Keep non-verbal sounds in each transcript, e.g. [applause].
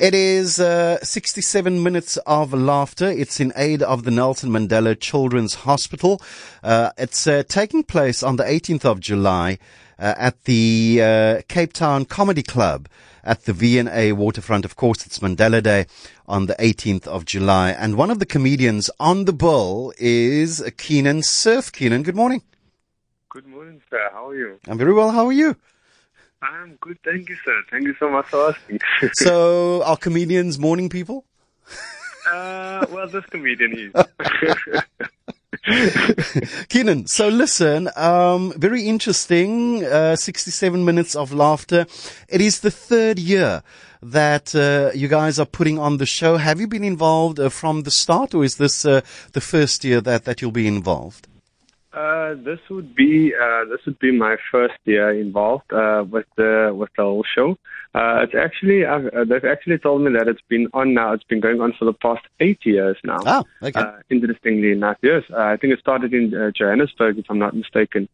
It is uh, 67 minutes of laughter. It's in aid of the Nelson Mandela Children's Hospital. Uh, it's uh, taking place on the 18th of July uh, at the uh, Cape Town Comedy Club at the V&A waterfront. Of course, it's Mandela Day on the 18th of July. And one of the comedians on the bill is Keenan Surf. Keenan, good morning. Good morning, sir. How are you? I'm very well. How are you? I'm good, thank you, sir. Thank you so much for asking. [laughs] so, are comedians morning people? uh, well, this comedian is. [laughs] Keenan, so listen, um, very interesting, uh, 67 minutes of laughter. It is the third year that uh, you guys are putting on the show. Have you been involved uh, from the start, or is this uh, the first year that, that you'll be involved? Uh, this would be uh, this would be my first year involved uh, with the with the whole show. Uh, it's actually uh, they've actually told me that it's been on now. It's been going on for the past eight years now. Oh, okay. interestingly enough, yes, I think it started in Johannesburg, if I'm not mistaken.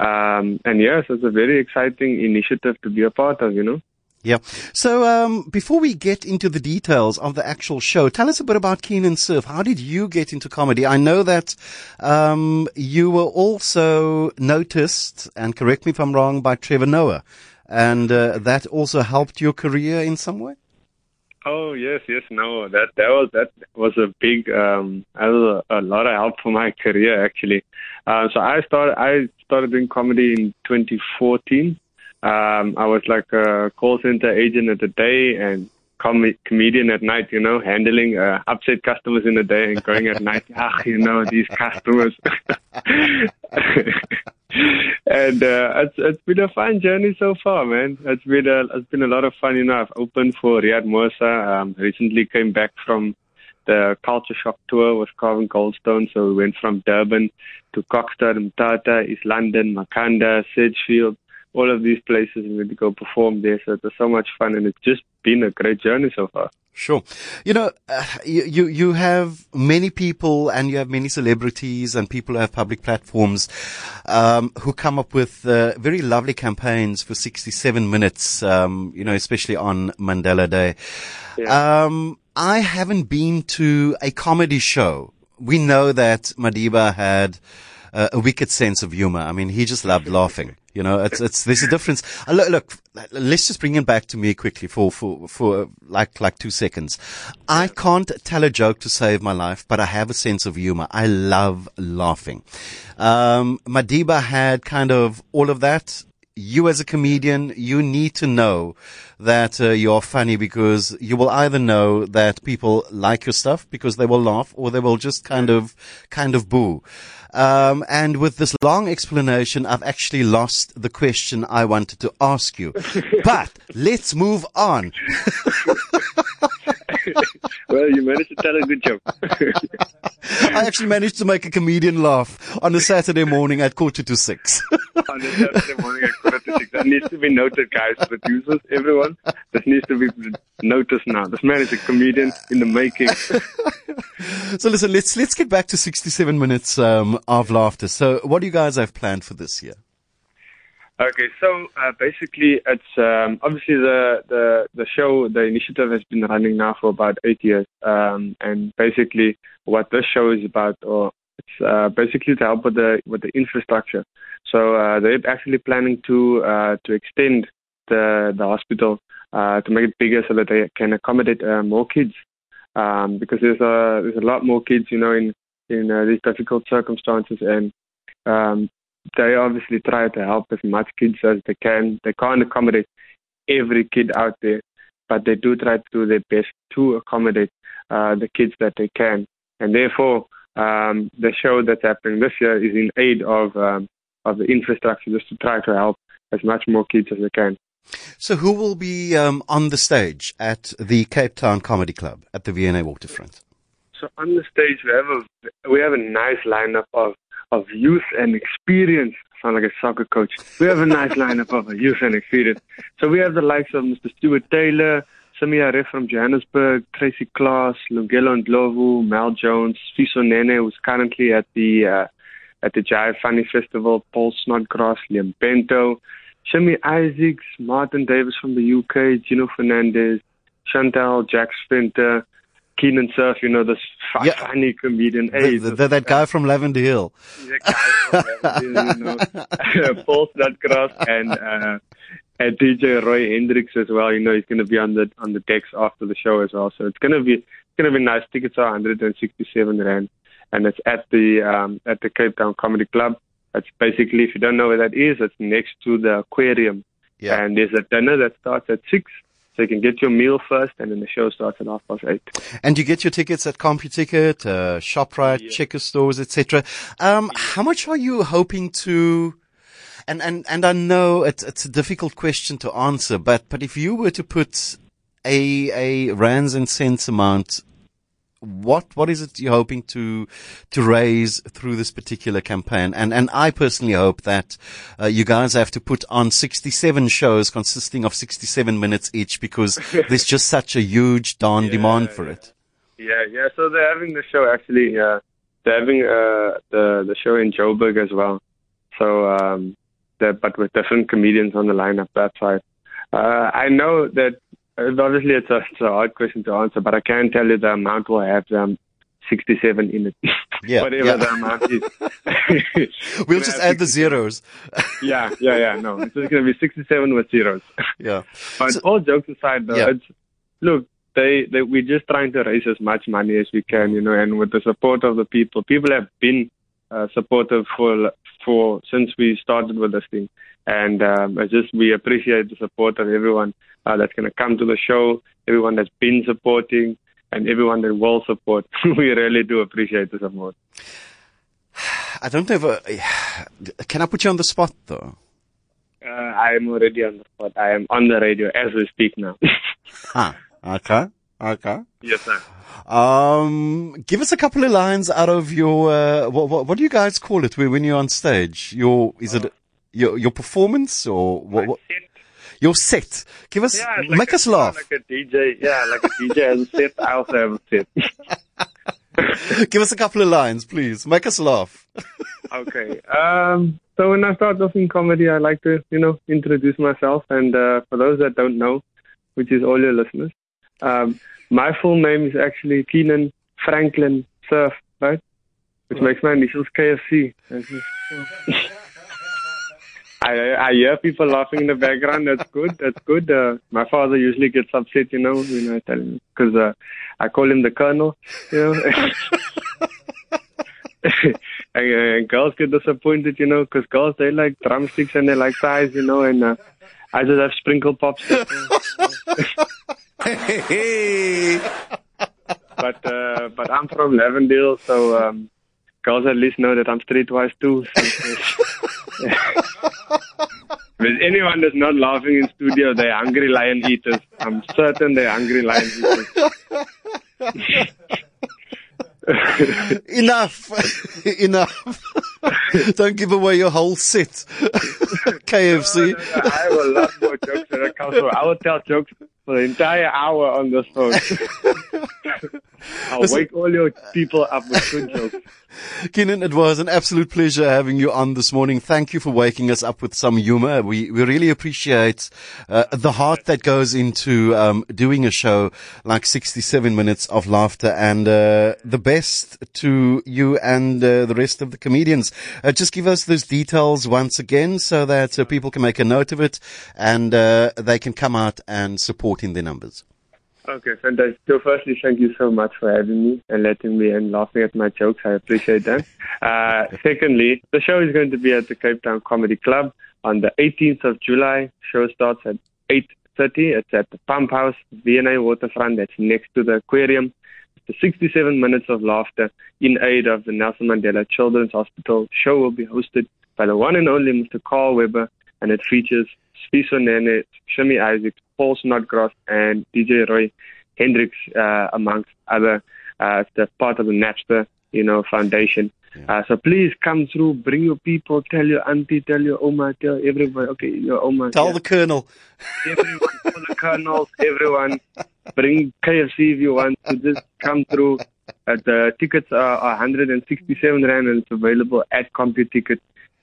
Um, and yes, it's a very exciting initiative to be a part of. You know. Yeah. So um, before we get into the details of the actual show, tell us a bit about Keenan Surf. How did you get into comedy? I know that um, you were also noticed, and correct me if I'm wrong, by Trevor Noah, and uh, that also helped your career in some way. Oh yes, yes, no, that that was that was a big, um, that was a, a lot of help for my career actually. Uh, so I started I started doing comedy in 2014. Um, I was like a call center agent at the day and com- comedian at night, you know, handling uh, upset customers in the day and going at night, [laughs] ah, you know, these customers. [laughs] and uh, it's it's been a fun journey so far, man. It's been a it's been a lot of fun. You know, I've opened for Riyad Moosa. Um, recently came back from the culture shock tour with Carvin Goldstone. So we went from Durban to Kokstad, Mthatha, East London, Makanda, Sedgefield all of these places and we to go perform there. So it was so much fun and it's just been a great journey so far. Sure. You know, uh, you, you, you have many people and you have many celebrities and people who have public platforms, um, who come up with, uh, very lovely campaigns for 67 minutes, um, you know, especially on Mandela Day. Yeah. Um, I haven't been to a comedy show. We know that Madiba had, uh, a wicked sense of humor. I mean, he just loved [laughs] laughing. You know, it's, it's, there's a difference. Uh, look, look, let's just bring it back to me quickly for, for, for like, like two seconds. I can't tell a joke to save my life, but I have a sense of humor. I love laughing. Um, Madiba had kind of all of that you as a comedian, you need to know that uh, you're funny because you will either know that people like your stuff because they will laugh or they will just kind of, kind of boo. Um, and with this long explanation, I've actually lost the question I wanted to ask you. [laughs] but let's move on. [laughs] well, you managed to tell a good joke. [laughs] I actually managed to make a comedian laugh on a Saturday morning at quarter to six. [laughs] on a Saturday morning at quarter to six. That needs to be noted, guys. Producers, everyone. This needs to be noticed now. This man is a comedian in the making. [laughs] so listen, let's let's get back to sixty-seven minutes um, of laughter. So, what do you guys have planned for this year? Okay, so uh, basically, it's um, obviously the, the the show, the initiative has been running now for about eight years, um, and basically, what this show is about, or it's uh, basically to help with the with the infrastructure. So uh, they're actually planning to uh, to extend the the hospital uh, to make it bigger so that they can accommodate uh, more kids, um, because there's a there's a lot more kids, you know, in in uh, these difficult circumstances, and um, they obviously try to help as much kids as they can. They can't accommodate every kid out there, but they do try to do their best to accommodate uh, the kids that they can. And therefore, um, the show that's happening this year is in aid of um, of the infrastructure, just to try to help as much more kids as they can. So, who will be um, on the stage at the Cape Town Comedy Club at the V&A Waterfront? So, on the stage, we have a we have a nice lineup of of youth and experience. I sound like a soccer coach. We have a nice [laughs] lineup of youth and experience. So we have the likes of Mr. Stuart Taylor, Samia Ref from Johannesburg, Tracy Klaas, Lungelo Ndlovu, Mel Jones, Fiso Nene, who's currently at the uh, at the Jive Funny Festival, Paul Snodgrass, Liam Bento, Shimmy Isaacs, Martin Davis from the UK, Gino Fernandez, Chantal, Jack Sprinter, Keenan Surf, you know, this Yeah. funny comedian. Hey, The- the- that guy from Lavender Hill. the guy from Lavender, you know, [laughs] [laughs] Paul Snodgrass and uh, and DJ Roy Hendricks as well. You know, he's going to be on the on the decks after the show as well. So it's going to be it's going to be nice. Tickets are 167 rand, and it's at the um, at the Cape Town Comedy Club. It's basically, if you don't know where that is, it's next to the aquarium. Yeah. And there's a dinner that starts at six. So you can get your meal first, and then the show starts at half past eight. And you get your tickets at CompuTicket, uh, ShopRite, Yeah. Checker stores, etc. Um, how much are you hoping to? And and and I know it's it's a difficult question to answer, but but if you were to put a a rands and cents amount, what what is it you're hoping to to raise through this particular campaign? And and I personally hope that uh, you guys have to put on 67 shows consisting of 67 minutes each because [laughs] there's just such a huge darn demand for it. Yeah, yeah. So they're having the show actually. Uh, they're having uh, the the show in Joburg as well. So, um, but with different comedians on the lineup. That's right. Uh, I know that obviously it's a, it's a hard question to answer, but I can tell you the amount will have um, 67 in it. Yeah, [laughs] Whatever yeah. the amount is. [laughs] We'll just add the zeros. Yeah, yeah, yeah. No, it's just going to be 67 with zeros. Yeah. But So- all jokes aside, though, Yeah. it's look, they, they we're just trying to raise as much money as we can, you know, and with the support of the people, people have been uh, supportive for for since we started with this thing, and um, I just we appreciate the support of everyone uh, that's going to come to the show, everyone that's been supporting, and everyone that will support. [laughs] we really do appreciate the support. I don't know if, uh, can I put you on the spot though? Uh, I am already on the spot. I am on the radio as we speak now. [laughs] Huh. Okay. Okay. yes, sir. Um, give us a couple of lines out of your, uh, what, what, what do you guys call it when you're on stage? Your, is it your, your performance or what, what, your set? Give us, Yeah, it's make like us a, laugh. Like a DJ, yeah, like a DJ has a set. I also have a set. [laughs] Give us a couple of lines, please. Make us laugh. [laughs] Okay. Um, so when I start off in comedy, I like to, you know, introduce myself. And uh, for those that don't know, which is all your listeners, um, my full name is actually Keenan Franklin Surf, right? Which makes my initials KFC. [laughs] I, I hear people laughing in the background. That's good. That's good. Uh, my father usually gets upset, you know, when I tell him because uh, I call him the Colonel, you know. [laughs] and, and girls get disappointed, you know, because girls they like drumsticks and they like thighs, you know, and uh, I just have sprinkle pops. [laughs] [laughs] but uh, but I'm from Lavendale, so um, girls at least know that I'm streetwise too. So, With [laughs] anyone that's not laughing in studio, they're hungry lion eaters. I'm certain they're hungry lion eaters. [laughs] Enough. Enough. Don't give away your whole set. KFC. I have a lot more jokes that come through. I will tell jokes for the entire hour on this phone. [laughs] I'll wake all your people up with good jokes. [laughs] Keenan, it was an absolute pleasure having you on this morning. Thank you for waking us up with some humor. We, we really appreciate uh, the heart that goes into um, doing a show like 67 Minutes of Laughter and uh, the best to you and uh, the rest of the comedians. Uh, just give us those details once again so that uh, people can make a note of it and uh, they can come out and support in their numbers. Okay, fantastic. So firstly, thank you so much for having me and letting me and laughing at my jokes. I appreciate that. [laughs] Uh, secondly, the show is going to be at the Cape Town Comedy Club on the 18th of July. Show starts at 8.30. It's at the Pump House, V&A Waterfront. That's next to the aquarium. It's The 67 minutes of laughter in aid of the Nelson Mandela Children's Hospital show will be hosted by the one and only Mr. Carl Weber, and it features Spiso Nene, Shimmy Isaacs, Paul Snodgrass, and DJ Roy Hendricks, uh, amongst other. Uh, part of the Napster, you know, foundation. Uh, so please come through, bring your people, tell your auntie, tell your oma, tell everybody. Okay, your oma. Tell yeah the Colonel. everyone, all the colonels, everyone. Bring KFC if you want to just come through. Uh, the tickets are 167 rand and it's available at CompuTicket.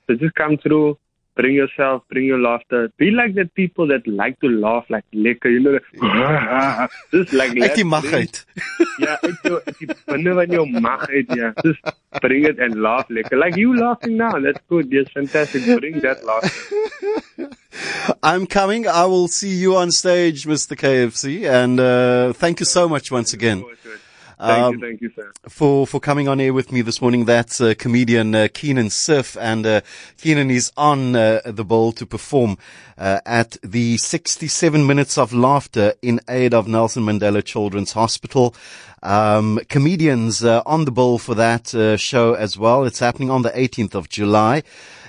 So just come through, bring yourself, bring your laughter. Be like the people that like to laugh like lekker, you know. [laughs] Just like Uit die mag uit. [laughs] Ja, uit jou uit die binne van jou mag uit, ja. Just bring it and laugh lekker. Like you laughing now. That's good. Yes, fantastic. Bring that laughter. [laughs] I'm coming. I will see you on stage, Mr. KFC, and uh, thank you so much once again. Thank Um, you, thank you, sir. for for coming on air with me this morning. That's uh, comedian uh, Keenan Surf, and uh, Keenan is on uh, the bowl to perform uh, at the 67 minutes of laughter in aid of Nelson Mandela Children's Hospital. Um, comedians uh, on the bowl for that uh, show as well. It's happening on the 18th of July.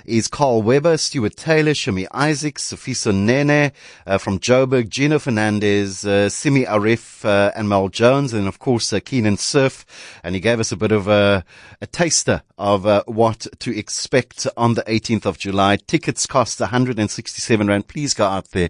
Is Carl Weber, Stuart Taylor, Shami Isaacs, Sofiso Nene uh, from Joburg, Gino Fernandez, uh, Simi Arif, uh, and Mel Jones, and of course uh, Keenan Surf. And he gave us a bit of a, a taster of uh, what to expect on the 18th of July. Tickets cost 167 rand. Please go out there